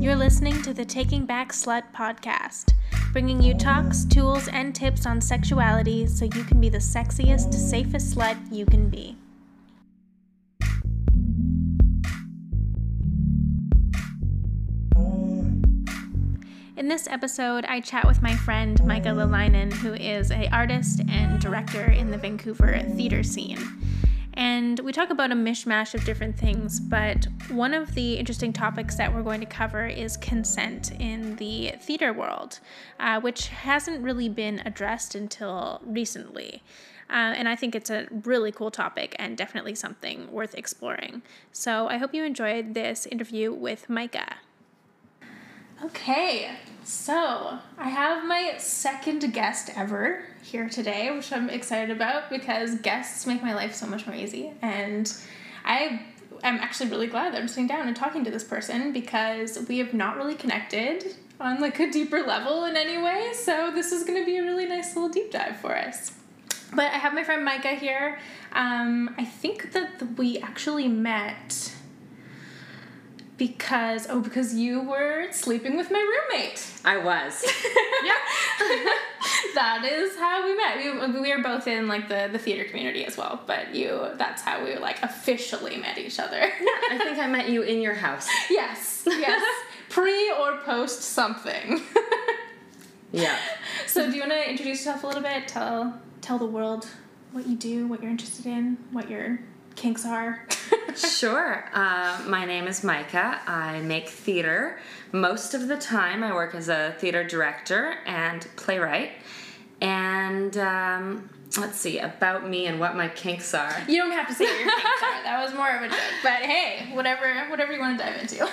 You're listening to the Taking Back Slut podcast, bringing you talks, tools, and tips on sexuality so you can be the sexiest, safest slut you can be. In this episode, I chat with my friend Micah Lalainen, who is a artist and director in the Vancouver theater scene. And we talk about a mishmash of different things, but one of the interesting topics that we're going to cover is consent in the theater world, uh, which hasn't really been addressed until recently. Uh, and I think it's a really cool topic and definitely something worth exploring. So I hope you enjoyed this interview with Micah. Okay, so I have my second guest ever here today, which I'm excited about because guests make my life so much more easy. And I am actually really glad that I'm sitting down and talking to this person because we have not really connected on like a deeper level in any way. So this is going to be a really nice little deep dive for us. But I have my friend Micah here. Um, I think that we actually met because oh because you were sleeping with my roommate. I was. Yeah. That is how we met. We, we were both in like the, the theater community as well but you that's how we like officially met each other. Yeah i think i met you in your house. Yes yes. Pre or post something. Yeah. So do you want to introduce yourself a little bit? Tell tell the world what you do what you're interested in what your kinks are sure. Uh, my name is Micah. I make theater. Most of the time, I work as a theater director and playwright. And um, let's see, about me and what my kinks are. You don't have to say what your kinks are. That was more of a joke. But hey, whatever, whatever you want to dive into.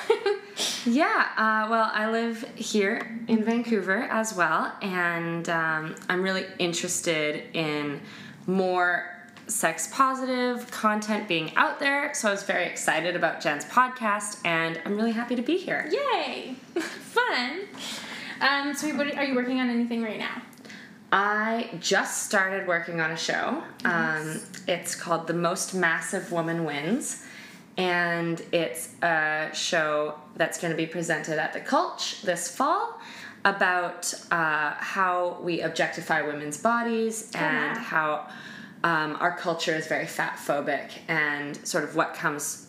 yeah. Uh, well, I live here in Vancouver as well, and um, I'm really interested in more sex positive content being out there. So I was very excited about Jen's podcast, and I'm really happy to be here. Yay! Fun. Um, so, what, are you working on anything right now? I just started working on a show. Nice. Um, it's called The Most Massive Woman Wins. And it's a show that's going to be presented at the Cultch this fall about uh, how we objectify women's bodies oh, and wow. how um, our culture is very fat phobic and sort of what comes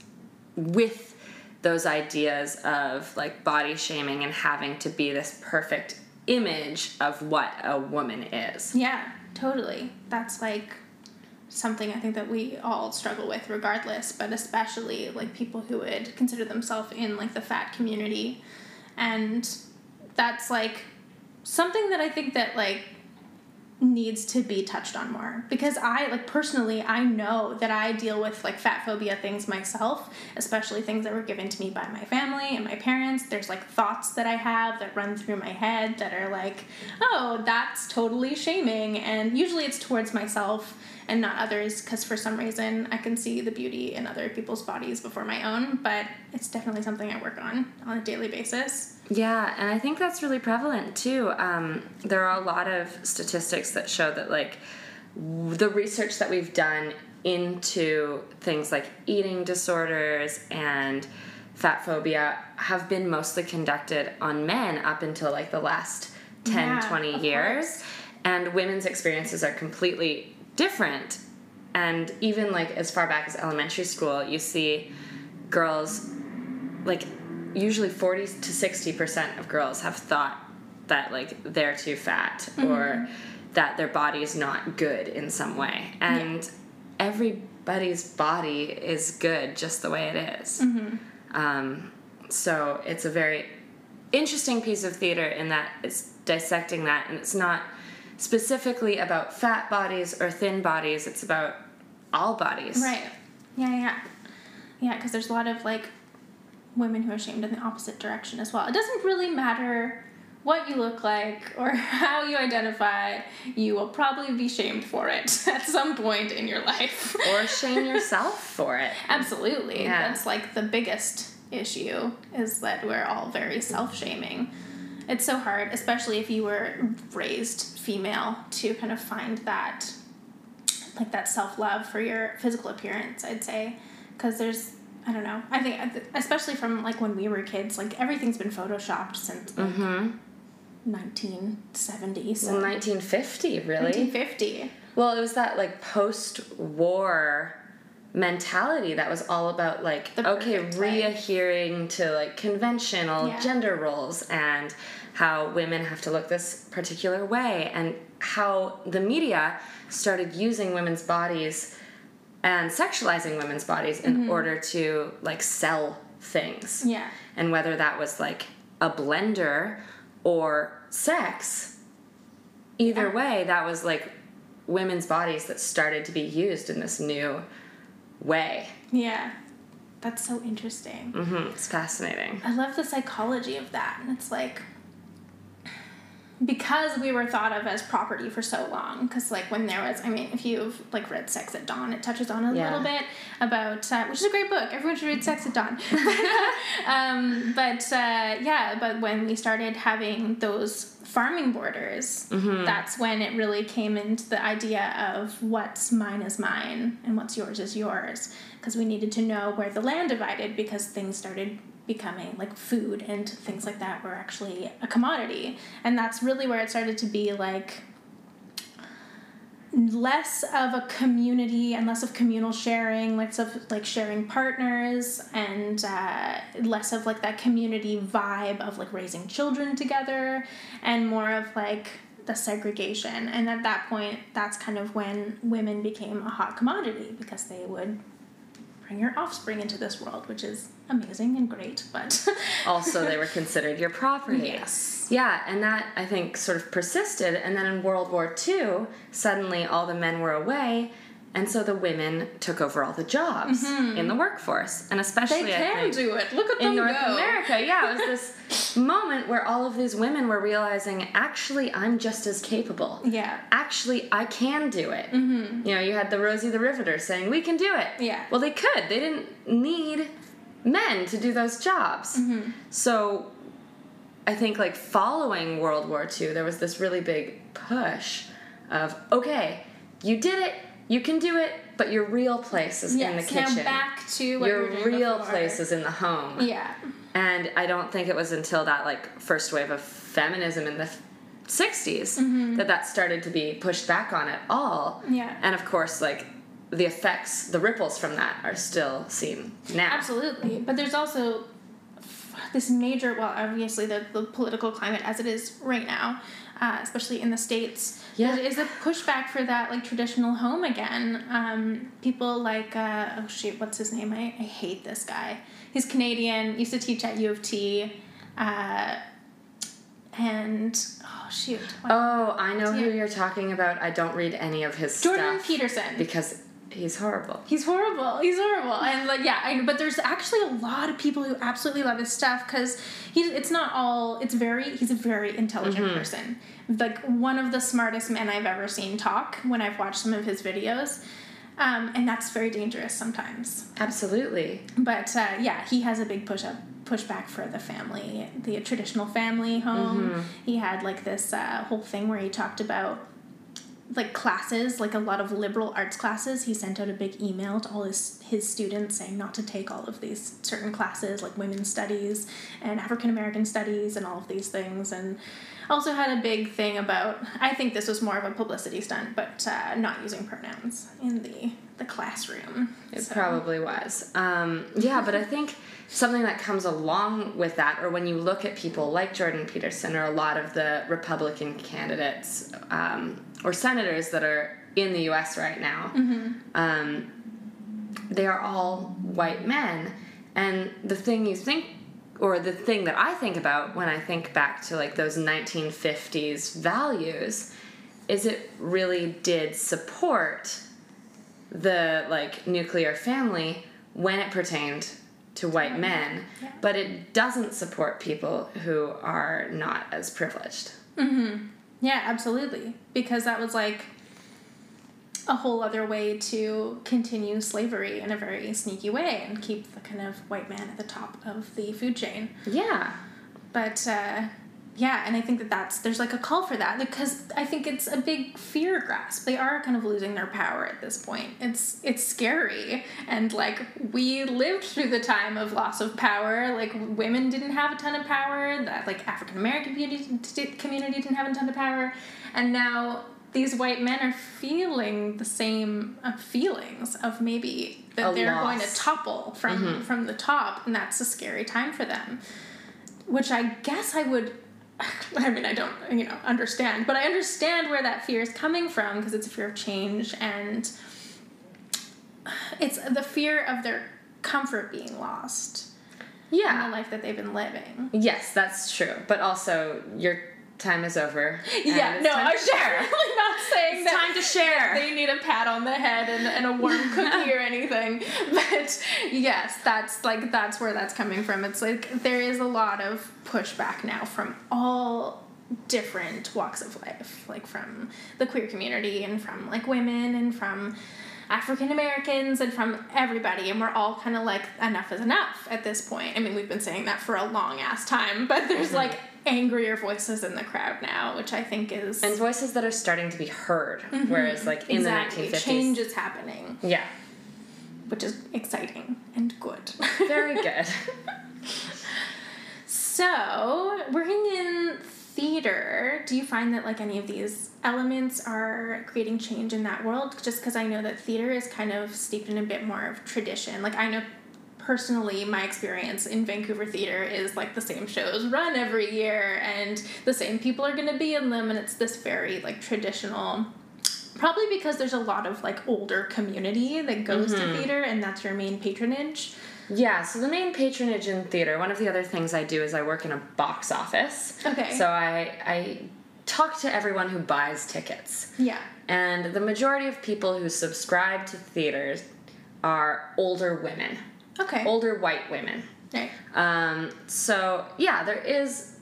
with those ideas of like body shaming and having to be this perfect image of what a woman is. Yeah, totally. That's like something I think that we all struggle with regardless, but especially like people who would consider themselves in like the fat community. And that's like something that I think that like needs to be touched on more. Because I like personally I know that I deal with like fat phobia things myself especially things that were given to me by my family and my parents. There's like thoughts that I have that run through my head that are like oh that's totally shaming. And usually it's towards myself and not others because for some reason I can see the beauty in other people's bodies before my own but it's definitely something I work on on a daily basis yeah, and I think that's really prevalent too. Um, there are a lot of statistics that show that, like, the research that we've done into things like eating disorders and fat phobia have been mostly conducted on men up until like the last 10, yeah, 20 years. Course. And women's experiences are completely different. And even like as far back as elementary school, you see girls like usually 40 to 60% of girls have thought that like they're too fat mm-hmm. or that their body is not good in some way and yeah. everybody's body is good just the way it is. Mm-hmm. Um, so it's a very interesting piece of theater in that it's dissecting that and it's not specifically about fat bodies or thin bodies it's about all bodies right yeah yeah yeah because there's a lot of like women who are shamed in the opposite direction as well. It doesn't really matter what you look like or how you identify, you will probably be shamed for it at some point in your life. Or shame yourself for it. Absolutely. Yeah. That's like the biggest issue is that we're all very self-shaming. It's so hard, especially if you were raised female to kind of find that like that self-love for your physical appearance, I'd say, because there's I don't know. I think, especially from like when we were kids, like everything's been photoshopped since like, Mm-hmm. 1970. So Well, 1950, really. 1950. Well, it was that like post-war mentality that was all about like The okay, readhering to like conventional Yeah. gender roles and how women have to look this particular way and how the media started using women's bodies and sexualizing women's bodies in Mm-hmm. order to like sell things Yeah. and whether that was like a blender or sex either Yeah. way that was like women's bodies that started to be used in this new way Yeah. That's so interesting. hmm it's fascinating I love the psychology of that. And it's like, because we were thought of as property for so long, because like when there was, I mean, if you've like read Sex at Dawn, it touches on a Yeah. little bit about, uh, which is a great book. Everyone should read Sex at Dawn. um, but uh, yeah, but when we started having those farming borders, that's when it really came into the idea of what's mine is mine and what's yours is yours. Because we needed to know where the land divided because things started becoming like food and things like that were actually a commodity. And that's really where it started to be like less of a community and less of communal sharing, less of like sharing partners, and uh, less of like that community vibe of like raising children together, and more of like the segregation. And at that point, that's kind of when women became a hot commodity because they would bring your offspring into this world, which is amazing and great, but also they were considered your property yes. yeah and that i think sort of persisted and then in world war ii suddenly all the men were away and so the women took over all the jobs in the workforce and especially Mm-hmm. They can think, do it. Look at them in North go. America. Yeah, it was this moment where all of these women were realizing, actually, I'm just as capable. Yeah. Actually, I can do it. Mm-hmm. You know, you had the Rosie the Riveter saying, "We can do it." Yeah. Well, they could. They didn't need men to do those jobs. Mm-hmm. So, I think like following World War II, there was this really big push of, okay, you did it. You can do it, but your real place is in the kitchen now back to what your doing real before. place is in the home. Yeah. And I don't think it was until that like first wave of feminism in the f- 60s that that started to be pushed back on at all. Mm-hmm. Yeah. And of course, like the effects, the ripples from that are still seen now. Absolutely. But there's also this major, well, obviously, the, the political climate as it is right now, uh, especially in the States, Yeah. there is a pushback for that, like, traditional home again. Um, people like, uh, oh, shoot, what's his name? I, I hate this guy. He's Canadian, used to teach at U of T, uh, and, oh, shoot. what- Oh, I know who you're talking about. I don't read any of his Jordan stuff Peterson. because he's horrible. He's horrible. He's horrible. And like yeah, I, but there's actually a lot of people who absolutely love his stuff because he's it's not all. It's very he's a very intelligent person. Like one of the smartest men I've ever seen talk when I've watched some of his videos. Um, and that's very dangerous sometimes. Absolutely. But uh, yeah, he has a big push up pushback for the family, the traditional family home. He had like this uh, whole thing where he talked about like classes, like a lot of liberal arts classes. He sent out a big email to all his his students saying not to take all of these certain classes, like women's studies and African American studies and all of these things, and also had a big thing about. I think this was more of a publicity stunt, but uh, not using pronouns in the the classroom. It So- probably was. Um, yeah, but I think something that comes along with that, or when you look at people like Jordan Peterson or a lot of the Republican candidates um, or senators that are in the US right now, um, they are all white men. And the thing you think, or the thing that I think about when I think back to like those 1950s values, is it really did support the like nuclear family when it pertained to white men, Yeah. but it doesn't support people who are not as privileged. Yeah, absolutely. Because that was like a whole other way to continue slavery in a very sneaky way and keep the kind of white man at the top of the food chain. Yeah. But uh, yeah, and I think that that's there's like a call for that because I think it's a big fear grasp. They are kind of losing their power at this point. It's it's scary, and like we lived through the time of loss of power. Like women didn't have a ton of power. That like African American community community didn't have a ton of power, and now these white men are feeling the same uh, feelings of maybe that A they're loss. going to topple from from the top, and that's a scary time for them which I guess I would. I mean, I don't, you know, understand, but I understand where that fear is coming from because it's a fear of change and it's the fear of their comfort being lost Yeah. in the life that they've been living. Yes, that's true. But also, your time is over. yeah, no, I'm definitely not saying It's that time to share. they need a pat on the head and, and a warm cookie or anything. But yes, that's like that's where that's coming from. It's like there is a lot of pushback now from all different walks of life, like from the queer community and from like women and from African Americans and from everybody, and we're all kind of like, enough is enough at this point. I mean, we've been saying that for a long ass time, but there's mm-hmm. like angrier voices in the crowd now, which I think is and voices that are starting to be heard. Mm-hmm. Whereas, like, in exactly the 1950s. change is happening, Yeah. which is exciting and good. Very good. So, working in theater, do you find that like any of these elements are creating change in that world? Just because I know that theater is kind of steeped in a bit more of tradition. Like I know personally, my experience in Vancouver theater is like the same shows run every year, and the same people are going to be in them, and it's this very like traditional. Probably because there's a lot of like older community that goes to mm-hmm. theater, and that's your main patronage. Yeah, so the main patronage in theater, one of the other things I do is I work in a box office. Okay. So I, I talk to everyone who buys tickets. Yeah. And the majority of people who subscribe to theaters are older women, Okay. older white women. Right. Um, so yeah, there is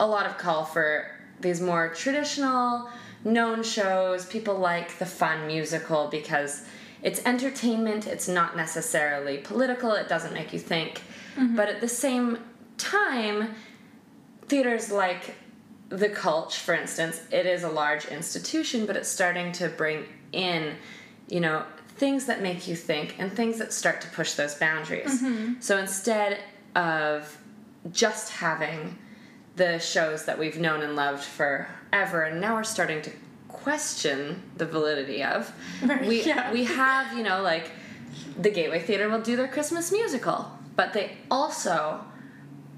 a lot of call for these more traditional, known shows. People like the fun musical because it's entertainment. It's not necessarily political. It doesn't make you think. But at the same time, theaters like the Cultch, for instance, it is a large institution, but it's starting to bring in, you know, things that make you think and things that start to push those boundaries. So instead of just having the shows that we've known and loved forever, and now we're starting to question the validity of, Right, we yeah. we have you know like the Gateway Theater will do their Christmas musical, but they also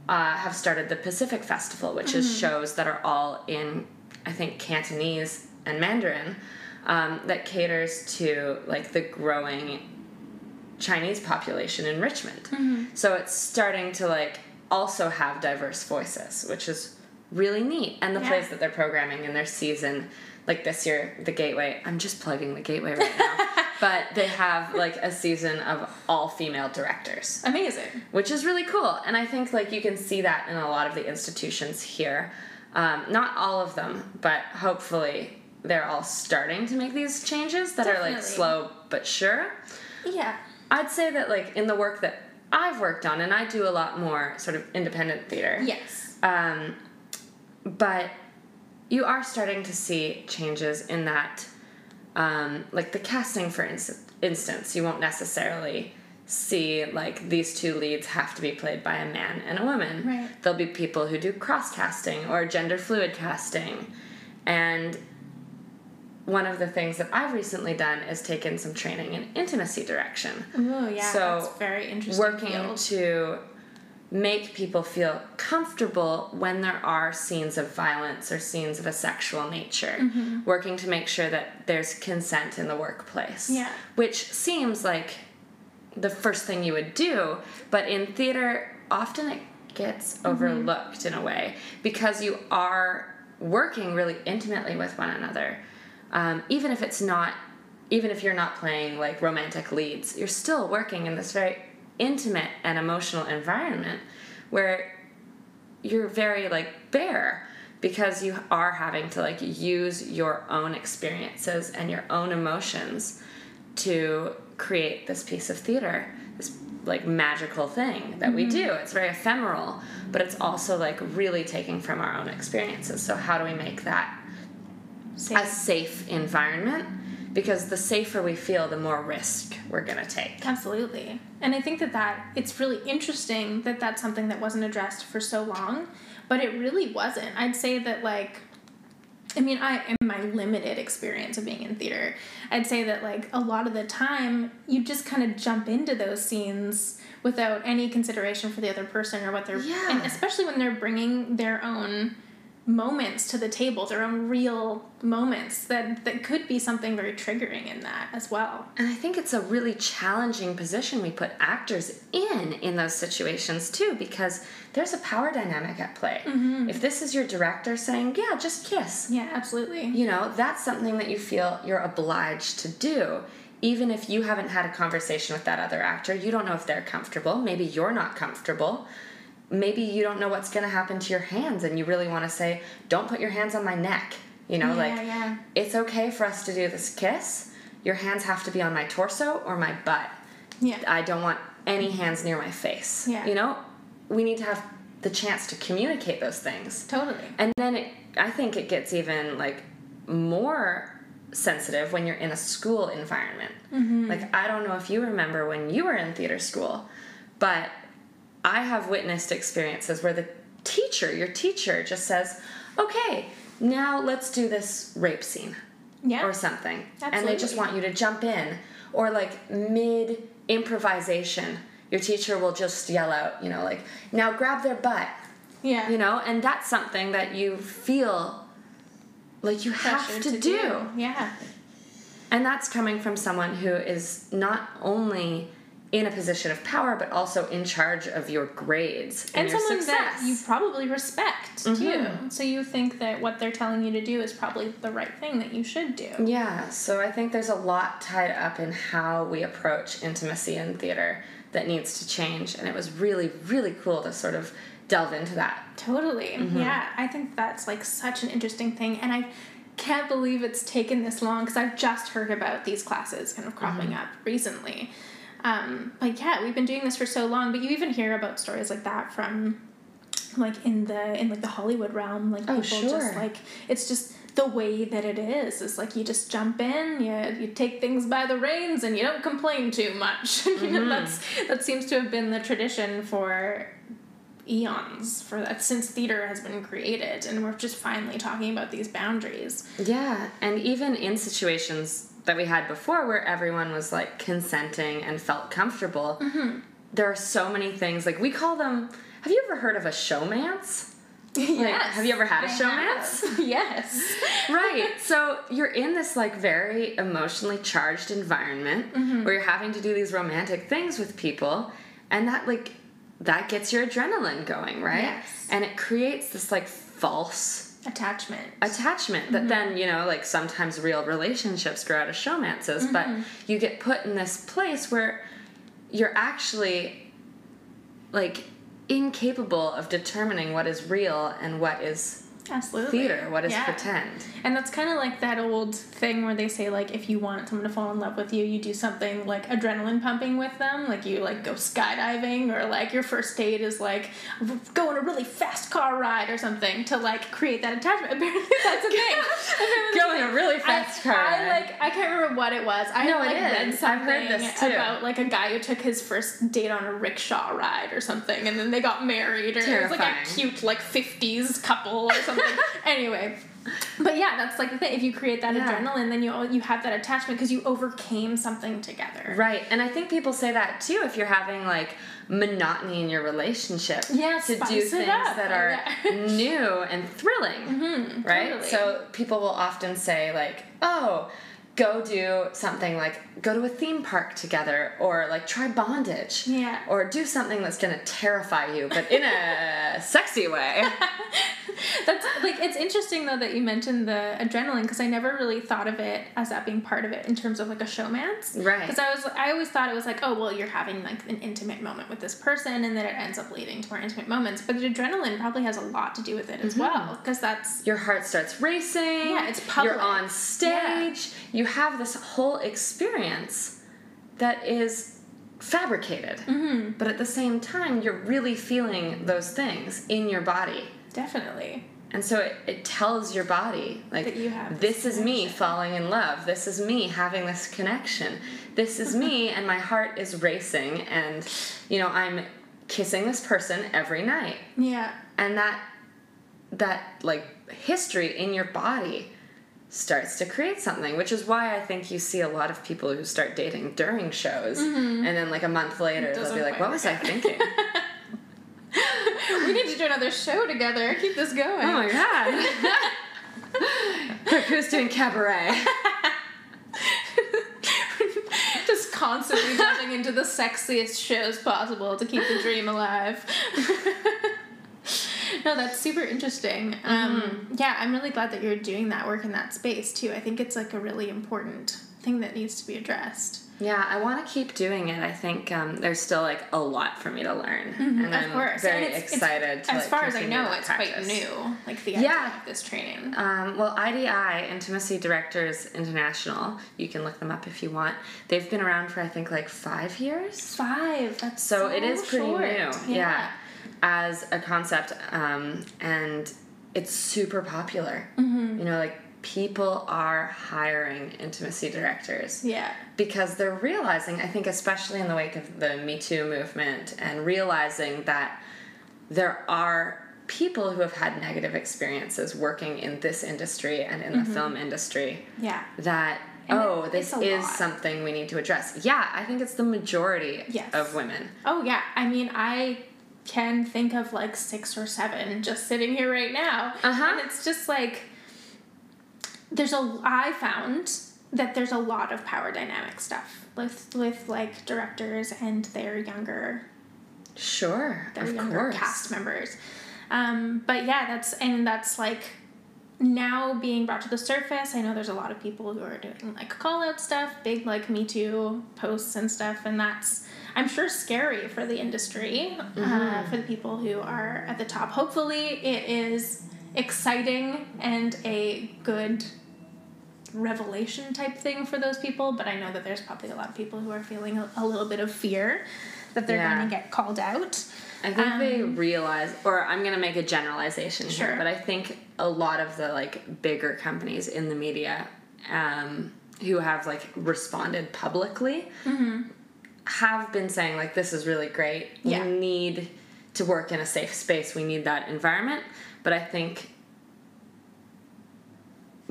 uh, have started the Pacific Festival, which is shows that are all in, I think, Cantonese and Mandarin, um, that caters to like the growing Chinese population in Richmond. So it's starting to like also have diverse voices, which is really neat. And the Yeah. plays that they're programming in their season, like this year, the Gateway. I'm just plugging the Gateway right now, but they have like a season of all female directors Amazing. which is really cool. And I think like you can see that in a lot of the institutions here. Um, not all of them, but hopefully they're all starting to make these changes that are like slow but sure. Yeah. I'd say that like in the work that I've worked on, and I do a lot more sort of independent theater. Yes. Um, but you are starting to see changes in that, um, like the casting, for ins- instance, you won't necessarily see like these two leads have to be played by a man and a woman. Right. There'll be people who do cross casting or gender fluid casting, and one of the things that I've recently done is taken some training in intimacy direction Oh yeah. So, that's very interesting. working field. to make people feel comfortable when there are scenes of violence or scenes of a sexual nature. Mm-hmm. Working to make sure that there's consent in the workplace. Yeah. Which seems like the first thing you would do, but in theater, often it gets Mm-hmm. overlooked in a way because you are working really intimately with one another. Um, even if it's not, even if you're not playing like romantic leads, you're still working in this very intimate and emotional environment where you're very like bare because you are having to like use your own experiences and your own emotions to create this piece of theater this like magical thing that we do. It's very ephemeral, but it's also like really taking from our own experiences. So how do we make that a safe environment? Because the safer we feel, the more risk we're gonna take. Absolutely. And I think that that it's really interesting that that's something that wasn't addressed for so long, but it really wasn't. I'd say that like I mean, I in my limited experience of being in theater, I'd say that like a lot of the time you just kind of jump into those scenes without any consideration for the other person or what they're Yeah. and especially when they're bringing their own moments to the table, their own real moments that that could be something very triggering in that as well. And I think it's a really challenging position we put actors in in those situations too, because there's a power dynamic at play. Mm-hmm. If this is your director saying, "Yeah, just kiss," Yeah, absolutely. you know, that's something that you feel you're obliged to do. Even if you haven't had a conversation with that other actor, you don't know if they're comfortable. Maybe you're not comfortable. Maybe you don't know what's going to happen to your hands, and you really want to say, Don't put your hands on my neck. You know, Yeah, like, yeah. it's okay for us to do this kiss. Your hands have to be on my torso or my butt. Yeah. I don't want any hands near my face. Yeah. You know, we need to have the chance to communicate those things. Totally. And then it, I think it gets even like more sensitive when you're in a school environment. Mm-hmm. Like I don't know if you remember when you were in theater school, but I have witnessed experiences where the teacher, your teacher just says, "Okay, now let's do this rape scene." Yeah. or something. And they just want you to jump in. Or like mid improvisation, your teacher will just yell out, you know, like, now grab their butt, yeah. you know, and that's something that you feel like you have Pressure to, do. Yeah. And that's coming from someone who is not only in a position of power, but also in charge of your grades and, And your someone success. that you probably respect too. Mhm. So you think that what they're telling you to do is probably the right thing that you should do. Yeah, so I think there's a lot tied up in how we approach intimacy in theater that needs to change, and it was really, really cool to sort of delve into that. Totally. Yeah, I think that's like such an interesting thing, and I can't believe it's taken this long because I've just heard about these classes kind of cropping up recently. Um, but yeah, we've been doing this for so long, but you even hear about stories like that from like in the in like the Hollywood realm, like Oh, people just sure. like it's just the way that it is. It's like you just jump in, you you take things by the reins, and you don't complain too much. know, that's that seems to have been the tradition for eons for that since theater has been created and we're just finally talking about these boundaries Yeah, and even in situations that we had before where everyone was like consenting and felt comfortable, there are so many things, like we call them. Have you ever heard of a showmance? yes have you ever had a I showmance? have. yes right. So you're in this like very emotionally charged environment Mm-hmm. where you're having to do these romantic things with people, and that like that gets your adrenaline going, right? Yes. And it creates this like false attachment attachment Mm-hmm. that then you know like sometimes real relationships grow out of showmances but Mm-hmm. you get put in this place where you're actually like incapable of determining what is real and what is absolutely theater what is Yeah. pretend and that's kind of like that old thing where they say like if you want someone to fall in love with you you do something like adrenaline pumping with them like you like go skydiving or like your first date is like go on a really fast car ride or something to like create that attachment apparently that's a thing Go in a really fast I, car I like I can't remember what it was. I No, like read something I've heard this, too. about like a guy who took his first date on a rickshaw ride or something, and then they got married, or it was like a cute like fifties couple or something. anyway. But yeah, that's like the thing. If you create that Yeah. adrenaline, then you you have that attachment because you overcame something together. right and i think people say that too if you're having like monotony in your relationship Yeah, to do things up. that are Yeah. new and thrilling Mhm, right? totally. So people will often say like, "Oh, go do something like go to a theme park together or like try bondage." Yeah. Or do something that's going to terrify you, but in a sexy way. That's like it's interesting though that you mentioned the adrenaline because I never really thought of it as that being part of it in terms of like a showmance. Right. Because I was I always thought it was like oh well you're having like an intimate moment with this person and then it ends up leading to more intimate moments but the adrenaline probably has a lot to do with it as Mm-hmm. well because that's Your heart starts racing. Yeah, it's public. You're on stage. You have this whole experience that is fabricated. Mm-hmm. But at the same time, you're really feeling those things in your body. Definitely. And so it, it tells your body, like, you this this is me falling in love. This is me having this connection. This is me, and my heart is racing, and, you know, I'm kissing this person every night. Yeah. And that, that, like, history in your body starts to create something, which is why I think you see a lot of people who start dating during shows, and then, like, a month later, they'll Mm-hmm. Be like, what was I thinking? we need to do another show together. Keep this going. Oh my god. Quick, who's doing cabaret? Just constantly jumping into the sexiest shows possible to keep the dream alive. no, that's super interesting. Um, yeah, I'm really glad that you're doing that work in that space too. I think it's like a really important thing that needs to be addressed. Yeah, I want to keep doing it. I think um, there's still like a lot for me to learn, and of I'm course. very and it's, excited It's, to. as like, far as I know, it's quite new. Like the Yeah. idea of this training. Um, well, IDI, Intimacy Directors International, you can look them up if you want. They've been around for I think like five years. Five. That's So, so, it is pretty short. new, yeah. As a concept, um, and it's super popular. Mm-hmm. You know, like people are hiring intimacy directors. Yeah. because they're realizing, I think, especially in the wake of the Me Too movement, and realizing that there are people who have had negative experiences working in this industry and in the film industry Yeah. that. And it- oh, this is lot. something we need to address. Yeah, I think it's the majority Yes. of women. Oh yeah, I mean I can think of like six or seven just sitting here right now, Uh-huh. and it's just like there's a. I found that there's a lot of power dynamic stuff with with like directors and their younger Sure, their of younger course. cast members. Um, but yeah, that's and that's like now being brought to the surface. I know there's a lot of people who are doing like call out stuff, big like Me Too posts and stuff, and that's I'm sure scary for the industry, uh, for the people who are at the top. Hopefully, it is exciting and a good revelation type thing for those people, but I know that there's probably a lot of people who are feeling a, a little bit of fear that they're Yeah. going to get called out. I think they Um, realize, or I'm gonna make a generalization here, but I think a lot of the like bigger companies in the media, um, who have like responded publicly, Mm-hmm. Have been saying like this is really great. Yeah. We need to work in a safe space. We need that environment. But I think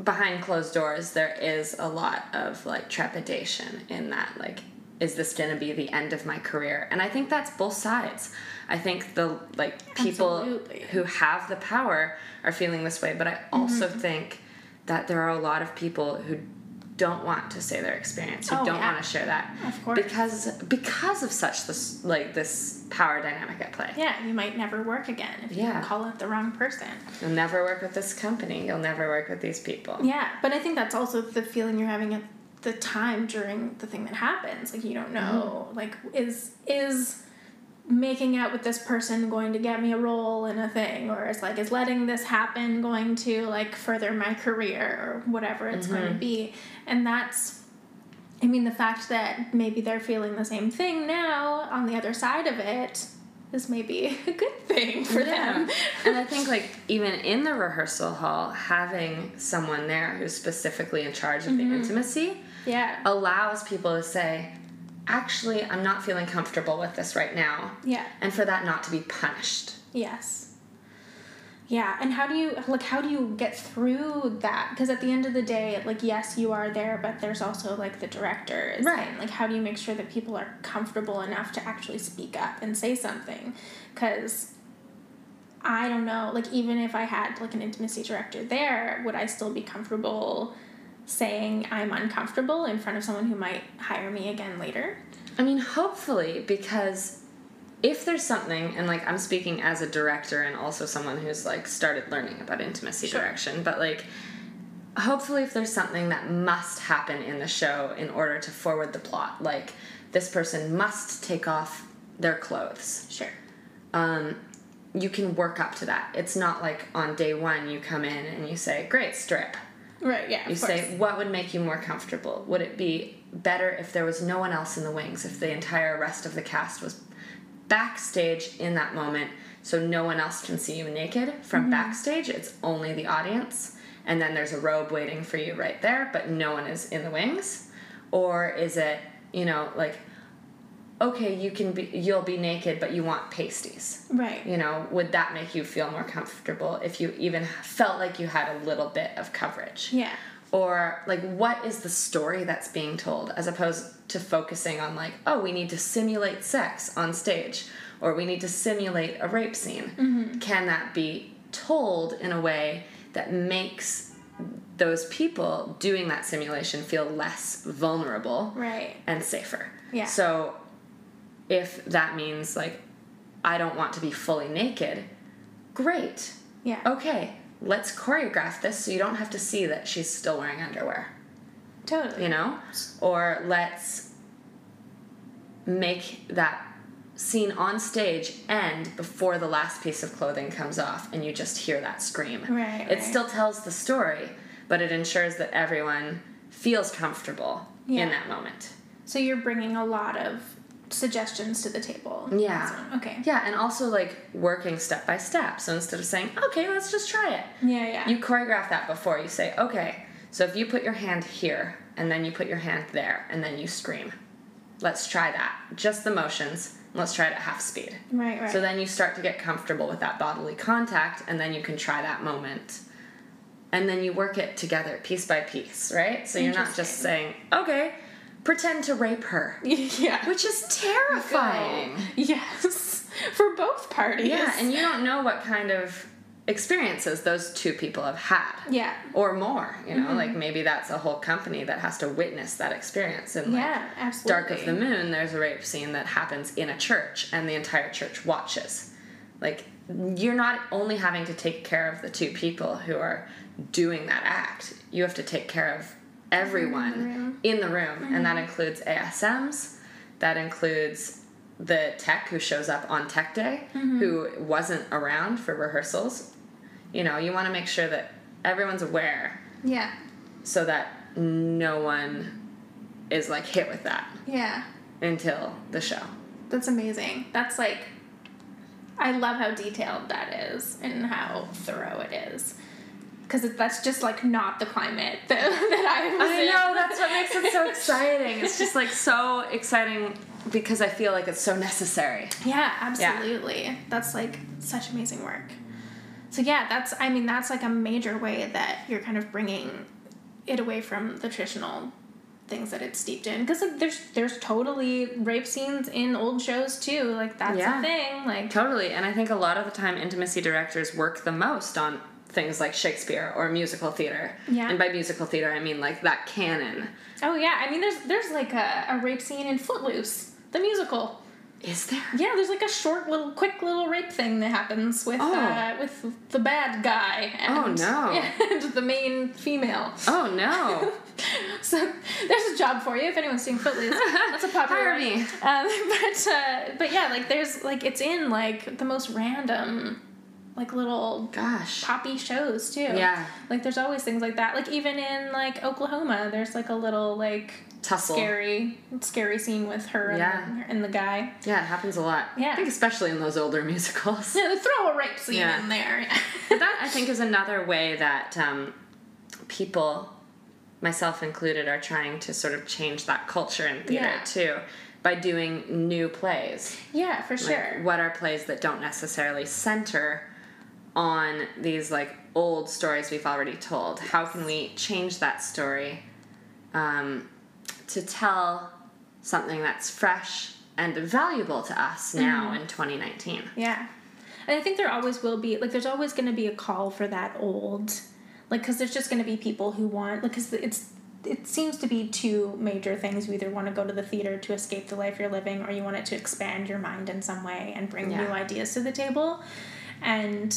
behind closed doors there is a lot of like trepidation in that like is this going to be the end of my career and i think that's both sides i think the like people Absolutely. who have the power are feeling this way but i also Mm-hmm. think that there are a lot of people who don't want to say their experience who Oh, don't yeah. want to share that Of course. because because of such this like this power dynamic at play Yeah, you might never work again if Yeah. you call out the wrong person. you'll never work with this company you'll never work with these people Yeah, but I think that's also the feeling you're having at the time during the thing that happens. Like you don't know, mm-hmm. like is is making out with this person going to get me a role in a thing, or it's like is letting this happen going to like further my career or whatever it's going to be, and that's. I mean, the fact that maybe they're feeling the same thing now on the other side of it this may be a good thing for them. and I think like even in the rehearsal hall, having someone there who's specifically in charge of Mm-hmm. the intimacy yeah. allows people to say, actually, I'm not feeling comfortable with this right now. Yeah. And for that not to be punished. Yes. Yeah, and how do you like how do you get through that? Because at the end of the day, like yes, you are there, but there's also like the directors, Right. And, like how do you make sure that people are comfortable enough to actually speak up and say something? Because I don't know, like even if I had like an intimacy director there, would I still be comfortable saying I'm uncomfortable in front of someone who might hire me again later? I mean, hopefully, because if there's something, and like I'm speaking as a director and also someone who's like started learning about intimacy Sure. direction, but like hopefully, if there's something that must happen in the show in order to forward the plot, like this person must take off their clothes, Sure. um, you can work up to that. It's not like on day one you come in and you say, Great, strip. Right, yeah. You of course. say, what would make you more comfortable? Would it be better if there was no one else in the wings, if the entire rest of the cast was backstage in that moment, so no one else can see you naked from mm-hmm. backstage. It's only the audience, and then there's a robe waiting for you right there, but no one is in the wings. Or is it, you know, like, okay, you can be, you'll be naked, but you want pasties. Right. You know, would that make you feel more comfortable if you even felt like you had a little bit of coverage? Yeah. Or, like, what is the story that's being told as opposed to focusing on, like, oh, we need to simulate sex on stage or we need to simulate a rape scene? Mm-hmm. Can that be told in a way that makes those people doing that simulation feel less vulnerable Right. and safer? Yeah. So, if that means, like, I don't want to be fully naked, great. Yeah. Okay, let's choreograph this so you don't have to see that she's still wearing underwear, Totally. you know? Or let's make that scene on stage end before the last piece of clothing comes off and you just hear that scream. Right, It right. still tells the story, but it ensures that everyone feels comfortable Yeah. in that moment. So you're bringing a lot of suggestions to the table. Yeah. So- okay. Yeah, and also like working step by step. So instead of saying, okay, let's just try it, Yeah. Yeah. You choreograph that before. You say, okay, so if you put your hand here, and then you put your hand there, and then you scream. Let's try that. Just the motions. Let's try it at half speed. right. Right. So then you start to get comfortable with that bodily contact, and then you can try that moment. And then you work it together piece by piece, right? So you're not just saying, okay, pretend to rape her, yeah. which is terrifying. Yes. For both parties. Yeah, and you don't know what kind of experiences those two people have had. Yeah. Or more, you Mm-hmm. know, like maybe that's a whole company that has to witness that experience. And like Yeah. Absolutely. Dark of the Moon, there's a rape scene that happens in a church, and the entire church watches. Like, you're not only having to take care of the two people who are doing that act, you have to take care of everyone in the room, and that mm-hmm. includes ASMs, that includes the tech who shows up on tech day mm-hmm. who wasn't around for rehearsals. You know, you want to make sure that everyone's aware Yeah. so that no one is like hit with that Yeah. until the show. That's amazing. That's like, I love how detailed that is and how thorough it is. Because that's just like not the climate that, that I was I in. know that's what makes it so exciting. It's just like so exciting because I feel like it's so necessary. Yeah, absolutely. That's like such amazing work. So yeah, that's I mean that's like a major way that you're kind of bringing it away from the traditional things that it's steeped in because like there's there's totally rape scenes in old shows too like that's Yeah. a thing like Totally, and I think a lot of the time intimacy directors work the most on things like Shakespeare or musical theater. Yeah. And by musical theater, I mean like that canon. oh yeah I mean there's there's like a, a rape scene in Footloose the musical Is there? yeah there's like a short little quick little rape thing that happens with Oh. uh, with the bad guy and, Oh, no. and the main female Oh no. So there's a job for you if anyone's seen Footloose. That's a popular Hire me. Um, but uh, but yeah, like there's like it's in like the most random, like little Gosh. poppy shows too. Yeah. Like there's always things like that. Like even in like Oklahoma, there's like a little like Tussle. scary scary scene with her and, Yeah. the, and the guy. Yeah, it happens a lot. Yeah. I think especially in those older musicals. Yeah, they throw a rape scene Yeah. in there. That I think is another way that um, people, myself included, are trying to sort of change that culture in theater Yeah. too, by doing new plays. yeah, for Like, sure. what are plays that don't necessarily center on these like old stories we've already told? How can we change that story um, to tell something that's fresh and valuable to us now in 2019? Yeah. And I think there always will be, like, there's always going to be a call for that old, like, because there's just going to be people who want, like, because it's, it seems to be two major things. You either want to go to the theater to escape the life you're living, or you want it to expand your mind in some way and bring Yeah. new ideas to the table. And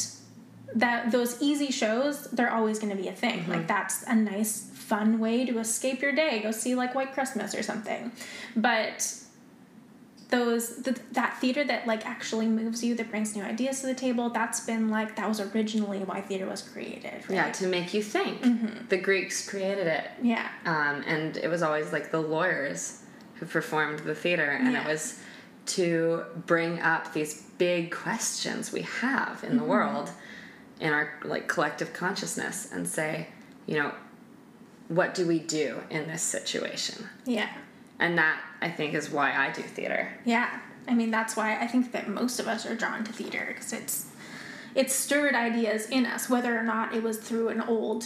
that those easy shows, they're always going to be a thing. Like, that's a nice, fun way to escape your day. Go see, like, White Christmas or something. But those th- that theater that like actually moves you that brings new ideas to the table that's been like that was originally why theater was created right? Yeah, to make you think. The Greeks created it. yeah Um, and it was always like the lawyers who performed the theater, and Yeah. it was to bring up these big questions we have in Mm-hmm. the world, in our like collective consciousness, and say, you know, what do we do in this situation? yeah And that I think is why I do theater. yeah i mean that's why i think that most of us are drawn to theater because it's it stirred ideas in us whether or not it was through an old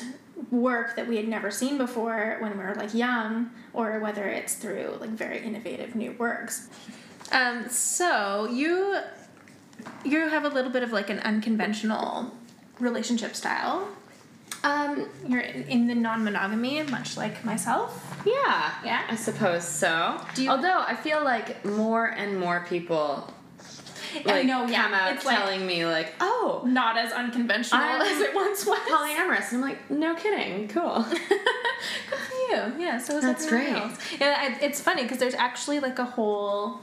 work that we had never seen before when we were like young or whether it's through like very innovative new works um, so you you have a little bit of like an unconventional relationship style Um, you're in the non-monogamy much like myself yeah, Yeah? I suppose so. Do you- Although I feel like more and more people like I know, yeah. come out It's like- telling me like, oh, not as unconventional I'm as it once was polyamorous. And I'm like, no kidding, cool. Good for you. Yeah, so is That's great. else. Yeah, it's funny because there's actually like a whole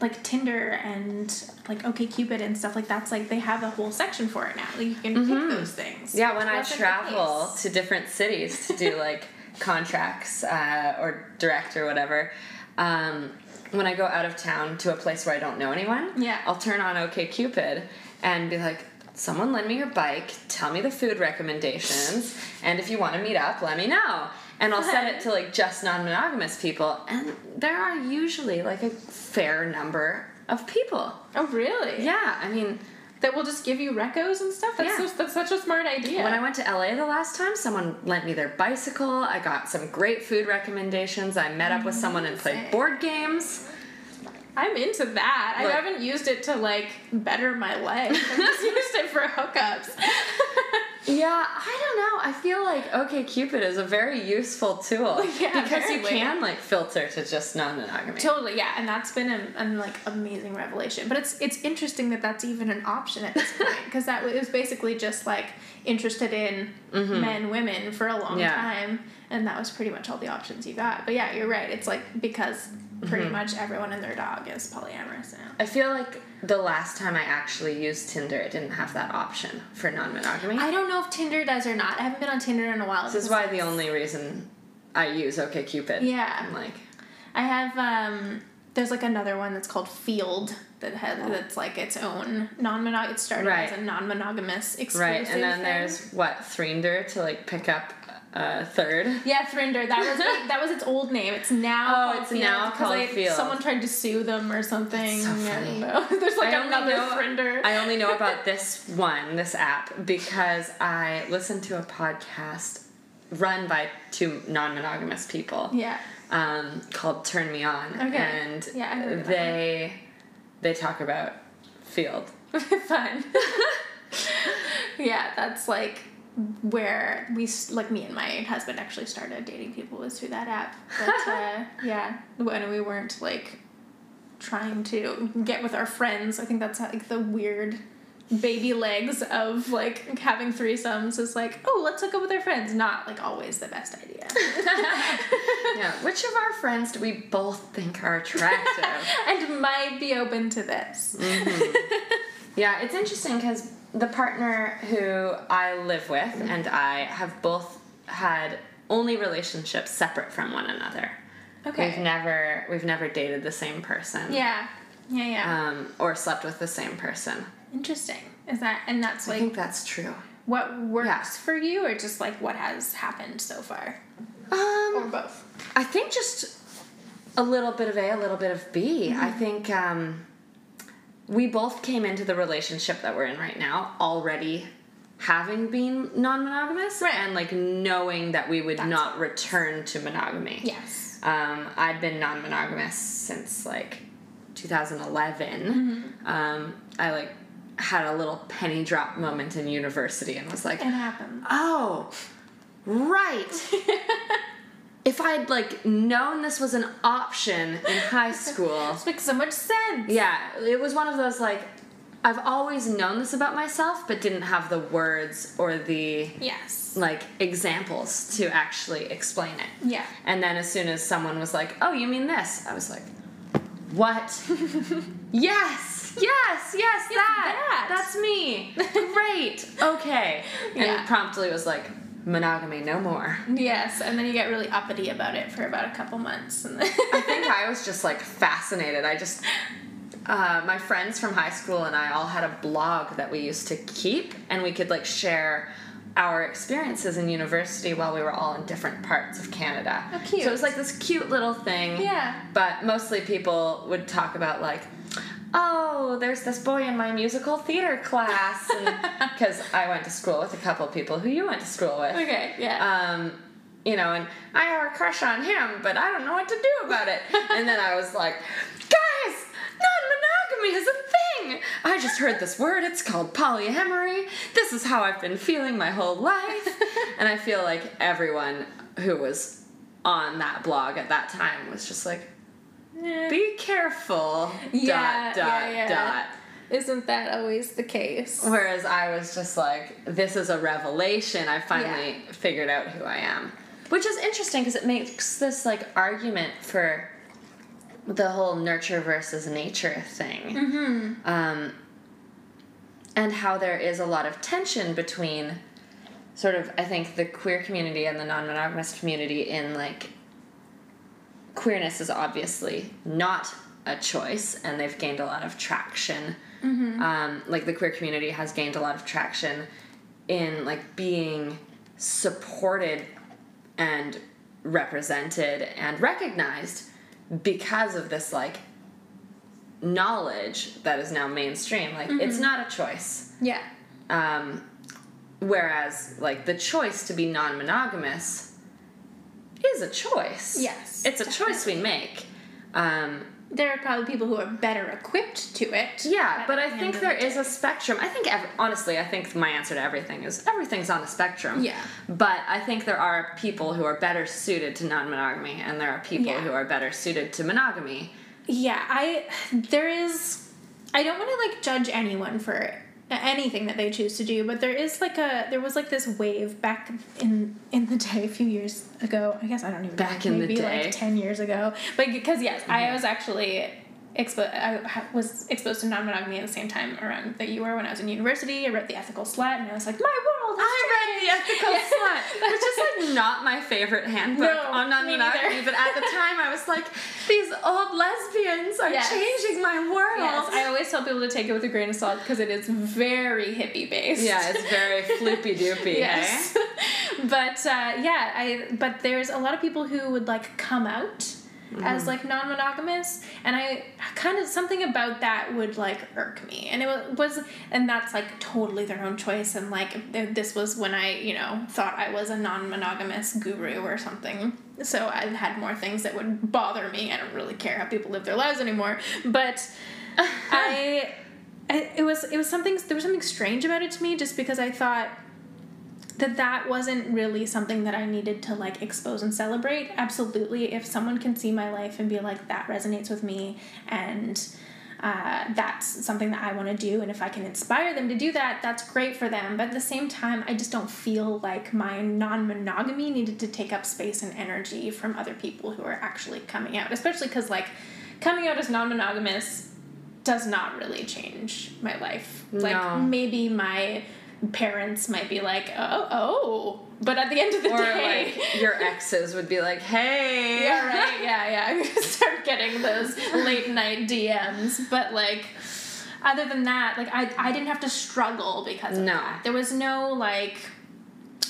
like Tinder and like OkCupid and stuff like that's like they have a whole section for it now. Like, you can pick those things. Mm-hmm. yeah, when I travel to different cities to do like contracts uh, or direct or whatever, um, when I go out of town to a place where I don't know anyone, Yeah. I'll turn on OkCupid and be like, someone lend me your bike, tell me the food recommendations, and if you want to meet up, let me know. And I'll send it to like just non monogamous people, and there are usually like a fair number of people. Oh really? Yeah, I mean, That will just give you recos and stuff. That's Yeah. so, that's such a smart idea. When I went to LA the last time, someone lent me their bicycle. I got some great food recommendations. I met up with someone and played board games. I'm into that. I haven't used it to like better my life. I've just used it for hookups. Yeah, I don't know. I feel like OK Cupid is a very useful tool Yeah, because very you can like filter to just non-monogamy. Totally, yeah, and that's been an, an like amazing revelation. But it's it's interesting that that's even an option at this point because that it was basically just like interested in men, women for a long Mm-hmm. Yeah. time, and that was pretty much all the options you got. But yeah, you're right. It's like because pretty Mm-hmm. much everyone and their dog is polyamorous now. I feel like the last time I actually used Tinder, it didn't have that option for non-monogamy. I don't know if Tinder does or not. I haven't been on Tinder in a while. this is why the only reason I use OK Cupid. Yeah. I'm like, I have um there's like another one that's called Feeld that has that's like its own non-monog. It started Right. as a non-monogamous exclusive. right, and then thing. there's what Thrinder to like pick up a third. Yeah, Thrinder. That was that was its old name. It's now Oh, it's Feeld now because called I- Feeld. someone tried to sue them or something. so I funny. don't know. There's like I another know- Thrinder. I only know about this one, this app, because I listened to a podcast run by two non-monogamous people yeah. um, called "Turn Me On," Okay. and Yeah, I heard of that they they talk about Feeld. Fun. yeah, that's like where we like me and my husband actually started dating people was through that app. But uh, yeah, when we weren't like trying to get with our friends, I think that's like the weird baby legs of like having threesomes is like oh let's hook up with our friends. Not like always the best idea. Yeah, which of our friends do we both think are attractive? and might be open to this. Yeah, it's interesting because the partner who I live with and I have both had only relationships separate from one another. okay We've never we've never dated the same person. yeah yeah yeah Um, or slept with the same person. Interesting. Is that and that's like I think that's true. what works Yeah. for you or just like what has happened so far? Um, Or both. I think just a little bit of A, a little bit of B. I think um, we both came into the relationship that we're in right now already having been non-monogamous Right. and like knowing that we would That's not return to monogamy. Yes. Um, I'd been non-monogamous since like 2011. Mm-hmm. Um, I like had a little penny drop moment in university and was like, It happens. oh, right. if I'd like known this was an option in high school, This makes so much sense. yeah, it was one of those like I've always known this about myself, but didn't have the words or the Yes. like examples to actually explain it. Yeah. And then as soon as someone was like, "Oh, you mean this?" I was like, what? yes, yes, yes, that. that. That's me. Great. Okay. And Yeah. promptly was like, monogamy, no more. Yes, and then you get really uppity about it for about a couple months, and then I think I was just like fascinated. I just, uh, my friends from high school and I all had a blog that we used to keep, and we could like share our experiences in university while we were all in different parts of Canada. Oh, cute. So it was like this cute little thing. Yeah. But mostly people would talk about like, oh, there's this boy in my musical theater class, because I went to school with a couple of people who you went to school with. okay, yeah. Um, you know, and I have a crush on him, but I don't know what to do about it. and then I was like, guys, non-monogamy is a thing. I just heard this word. It's called polyamory. This is how I've been feeling my whole life. and I feel like everyone who was on that blog at that time was just like, be careful. Yeah, dot, dot, yeah, yeah. dot. Isn't that always the case? Whereas I was just like, this is a revelation. I finally figured out who I am. Which is interesting because it makes this like argument for the whole nurture versus nature thing. Mm-hmm. Um, and how there is a lot of tension between sort of, I think, the queer community and the non monogamous community in like queerness is obviously not a choice, and they've gained a lot of traction. Um, like the queer community has gained a lot of traction in like being supported and represented and recognized because of this like knowledge that is now mainstream. Like it's not a choice. Yeah. Um, whereas, like, the choice to be non monogamous is a choice. Yes, It's a choice we make. Um, There are probably people who are better equipped to it. yeah, but I think there the is a spectrum. I think, ev- honestly, I think my answer to everything is everything's on a spectrum. Yeah. But I think there are people who are better suited to non monogamy, and there are people Yeah. who are better suited to monogamy. Yeah, I there is I don't want to like judge anyone for anything that they choose to do, but there is like a there was like this wave back in in the day a few years ago. I guess I don't even Back know, in the maybe day. like 10 years ago. But because yes, I mm-hmm. was actually expo- I ha- was exposed to non-monogamy at the same time around that you were when I was in university. I read The Ethical Slut and I was like, my world I read The. Ethical Slut, which is like not my favorite handbook No, on non-monogamy, but at the time I was like, these old lesbians are Yes. changing my world. Yes, I always tell people to take it with a grain of salt because it is very hippie based. yeah, it's very floopy doopy, yes. but uh, yeah, I but there's a lot of people who would like come out as mm-hmm. like non-monogamous and i kind of something about that would like irk me. And it was and that's like totally their own choice and like this was when i you know thought i was a non-monogamous guru or something. So i had more things that would bother me. I don't really care how people live their lives anymore. But I, I it was it was something there was something strange about it to me just because I thought that that wasn't really something that I needed to like expose and celebrate. Absolutely, if someone can see my life and be like that resonates with me and uh, that's something that I want to do, and if I can inspire them to do that, that's great for them. But at the same time, I just don't feel like my non monogamy needed to take up space and energy from other people who are actually coming out, especially because, like, coming out as non monogamous does not really change my life. Like, No. maybe my parents might be like, oh, oh, but at the end of the Or day. like your exes would be like, hey. Yeah, right. Yeah, yeah. I'm gonna start getting those late night DMs. But like, other than that, like I, I didn't have to struggle because of No. that. There was no like,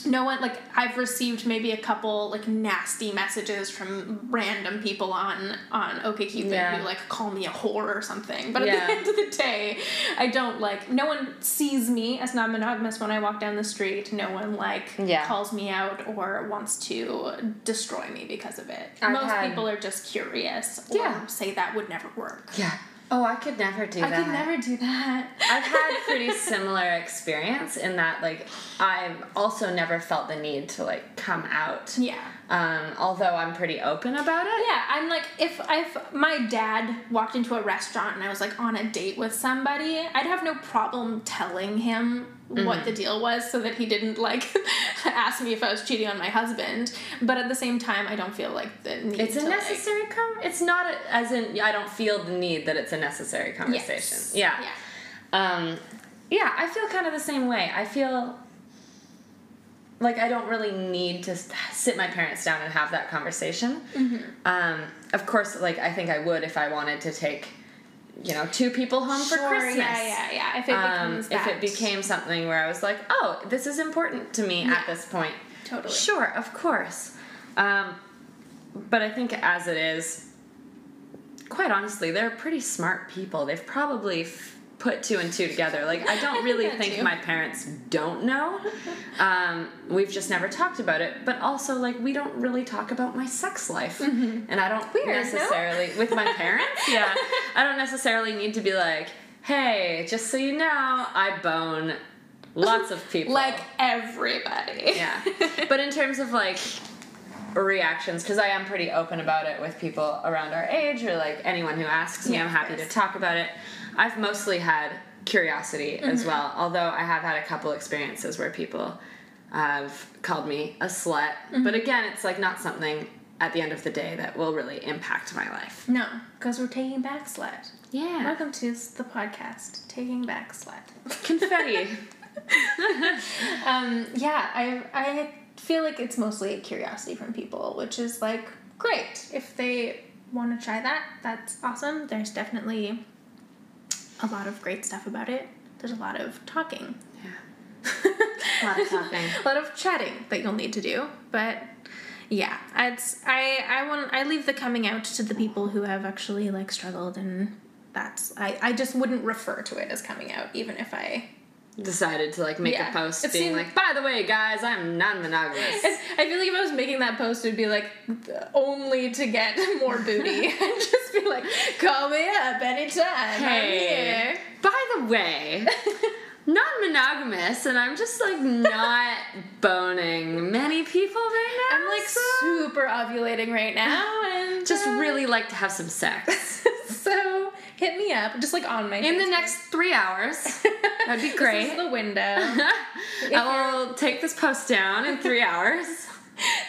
no one like I've received maybe a couple like nasty messages from random people on on OkCupid Yeah. who like call me a whore or something. But at the end of the day, I don't like. No one sees me as non-monogamous when I walk down the street. No one like Yeah. calls me out or wants to destroy me because of it. I've Most had- people are just curious or Yeah. say that would never work. Yeah. Oh, I could never do I that. I could never do that. I've had pretty similar experience in that like I've also never felt the need to like come out. yeah. Um, although I'm pretty open about it. Yeah, I'm like if if my dad walked into a restaurant and I was like on a date with somebody, I'd have no problem telling him what the deal was so that he didn't like ask me if I was cheating on my husband. But at the same time, I don't feel like the need It's a to, like- necessary com. It's not a, as in I don't feel the need that it's a necessary conversation. Yes. Yeah. Yeah. Um, yeah, I feel kind of the same way. I feel like I don't really need to sit my parents down and have that conversation. Mm-hmm. Um, of course, like I think I would if I wanted to take, you know, two people home for Sure, Christmas. Yeah, yeah, yeah. If it Um, becomes if it became something where I was like, oh, this is important to me Yeah. at this point. Totally. Sure, of course. Um, but I think as it is, quite honestly, they're pretty smart people. They've probably f- put two and two together. Like, I don't really That think too. my parents don't know. Um, we've just never talked about it. But also, like, we don't really talk about my sex life. And I don't Weird, no? necessarily, with my parents, yeah, I don't necessarily need to be like, hey, just so you know, I bone lots of people. like everybody. Yeah. but in terms of like reactions, because I am pretty open about it with people around our age or like anyone who asks me, Yeah, I'm happy to talk about it. I've mostly had curiosity as Mm-hmm. well, although I have had a couple experiences where people have called me a slut. Mm-hmm. But again, it's like not something at the end of the day that will really impact my life. No, because we're taking back slut. Yeah. Welcome to the podcast, Taking Back Slut. Confetti. Um, yeah, I I feel like it's mostly a curiosity from people, which is like great. If they want to try that, that's awesome. There's definitely a lot of great stuff about it. There's a lot of talking. yeah. A lot of talking. a lot of chatting that you'll need to do, but yeah, it's I I want I leave the coming out to the people who have actually like struggled and that's I I just wouldn't refer to it as coming out even if I Decided to like make Yeah. a post It being seemed- like, by the way, guys, I'm non-monogamous. I feel like if I was making that post, it'd be like only to get more booty and just be like, call me up anytime. I'm Hey, here. by the way, non-monogamous, and I'm just like not boning many people right now. I'm like so super ovulating right now, and just uh, really like to have some sex so hit me up, just like on my in the next three hours. That'd be This great. is the window. I will take this post down in three hours.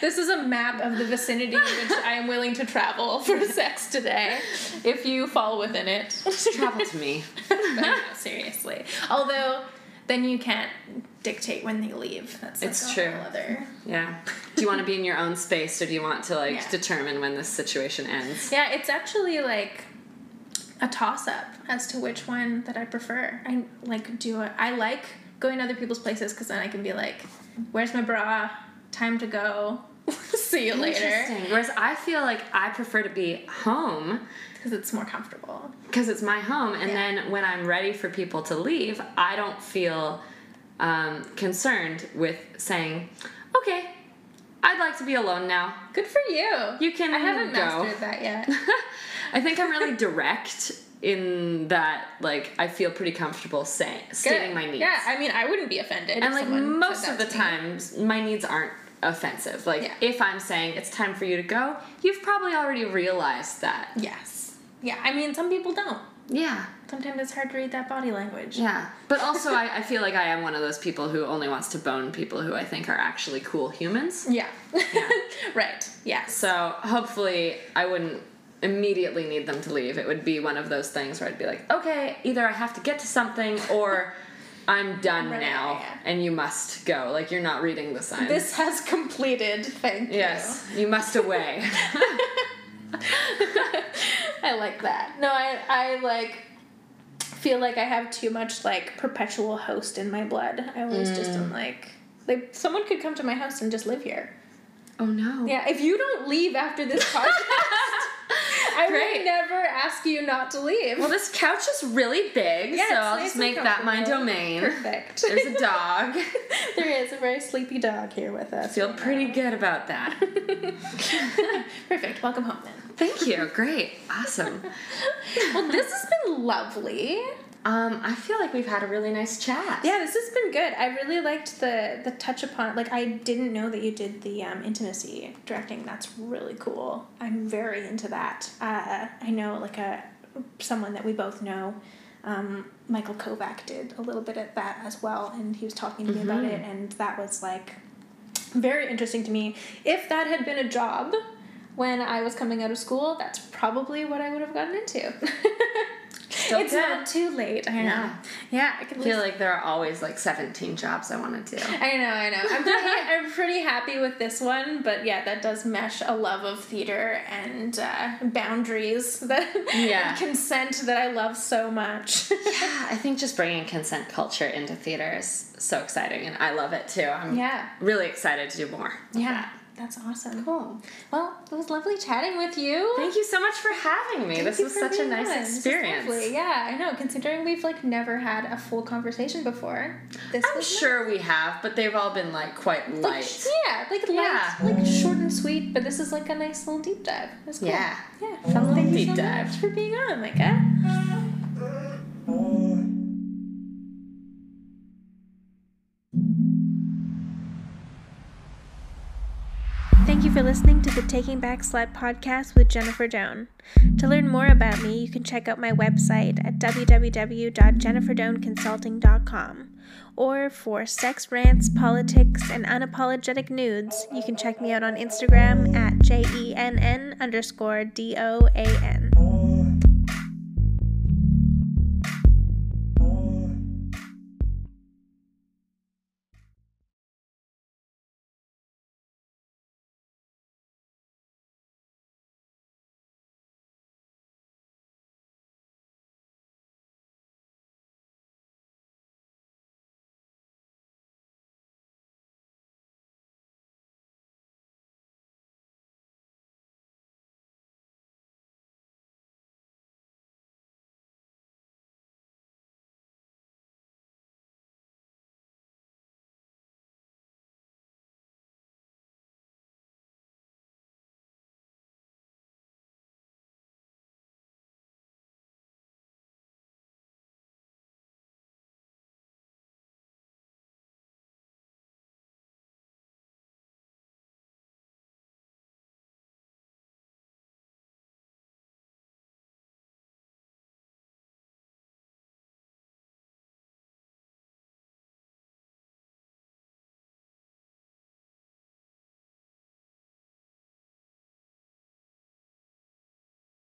This is a map of the vicinity in which I am willing to travel for sex today. If you fall within it, Just Travel to me. No, seriously. Although, then you can't dictate when they leave. That's like It's true. other. Yeah. Do you want to be in your own space, or do you want to like Yeah. determine when this situation ends? Yeah, it's actually like a toss up as to which one that I prefer. I like do I, I like going to other people's places because then I can be like, "Where's my bra? Time to go. See you later." Interesting. Whereas I feel like I prefer to be home Because it's more comfortable. because it's my home, and Yeah. then when I'm ready for people to leave, I don't feel um, concerned with saying, "Okay, I'd like to be alone now." Good for you. You can I haven't go. mastered that yet. I think I'm really direct in that, like, I feel pretty comfortable saying stating my needs. Yeah, I mean, I wouldn't be offended. and like most of the to me. times my needs aren't offensive like Yeah. if i'm saying it's time for you to go you've probably already realized that Yes. Yeah, I mean, some people don't. Yeah Sometimes it's hard to read that body language. yeah but also I, I feel like i am one of those people who only wants to bone people who i think are actually cool humans Yeah. Yeah. right. Yeah. so hopefully i wouldn't immediately need them to leave it would be one of those things where i'd be like okay either i have to get to something or i'm done Right, now yeah. and you must go like you're not reading the signs This has completed. Thank yes you must away you. I like that. No, I I like feel like I have too much like perpetual host in my blood. I always just Mm. am like like someone could come to my house and just live here. oh no Yeah, if you don't leave after this podcast, I Great. would never ask you not to leave. Well, this couch is really big, Yeah, so I'll nice just make that my domain. Perfect. There's a dog. there is a very sleepy dog here with us. Feel right pretty now. good about that. Perfect. Welcome home then. Thank you. Great. Awesome. Well, this has been lovely. Um, I feel like we've had a really nice chat. Yeah, this has been good. I really liked the the touch upon. Like, I didn't know that you did the um, intimacy directing. That's really cool. I'm very into that. Uh, I know like a someone that we both know um, Michael Kovac did a little bit at that as well, and he was talking to me about Mm-hmm. it, and that was like very interesting to me. If that had been a job when I was coming out of school, that's probably what I would have gotten into. Still it's good. not too late. I know. Yeah. Yeah, I could I feel like there are always like 17 jobs I want to do. I know, I know. I'm pretty, I'm pretty happy with this one, but yeah, that does mesh a love of theater and uh, boundaries that Yeah. and consent that I love so much. Yeah, I think just bringing consent culture into theater is so exciting, and I love it too. I'm Yeah. really excited to do more. yeah, that. That's awesome. Cool. Well, it was lovely chatting with you. Thank you so much for having me. Thank this was such a nice on. Experience. Yeah, I know. Considering we've like never had a full conversation before, this I'm sure we have, but they've all been like quite Like, light. yeah, like light, Yeah. like short and sweet, but this is like a nice little deep dive. That's cool. Yeah. Yeah. Fun little Thank you so dive. much for being on, Micah. Thank you for listening to the Taking Back Slut podcast with Jennifer Doan. To learn more about me, you can check out my website at www.jenniferdoanconsulting.com. Or for sex rants, politics, and unapologetic nudes, you can check me out on Instagram at J E N N underscore D O A N.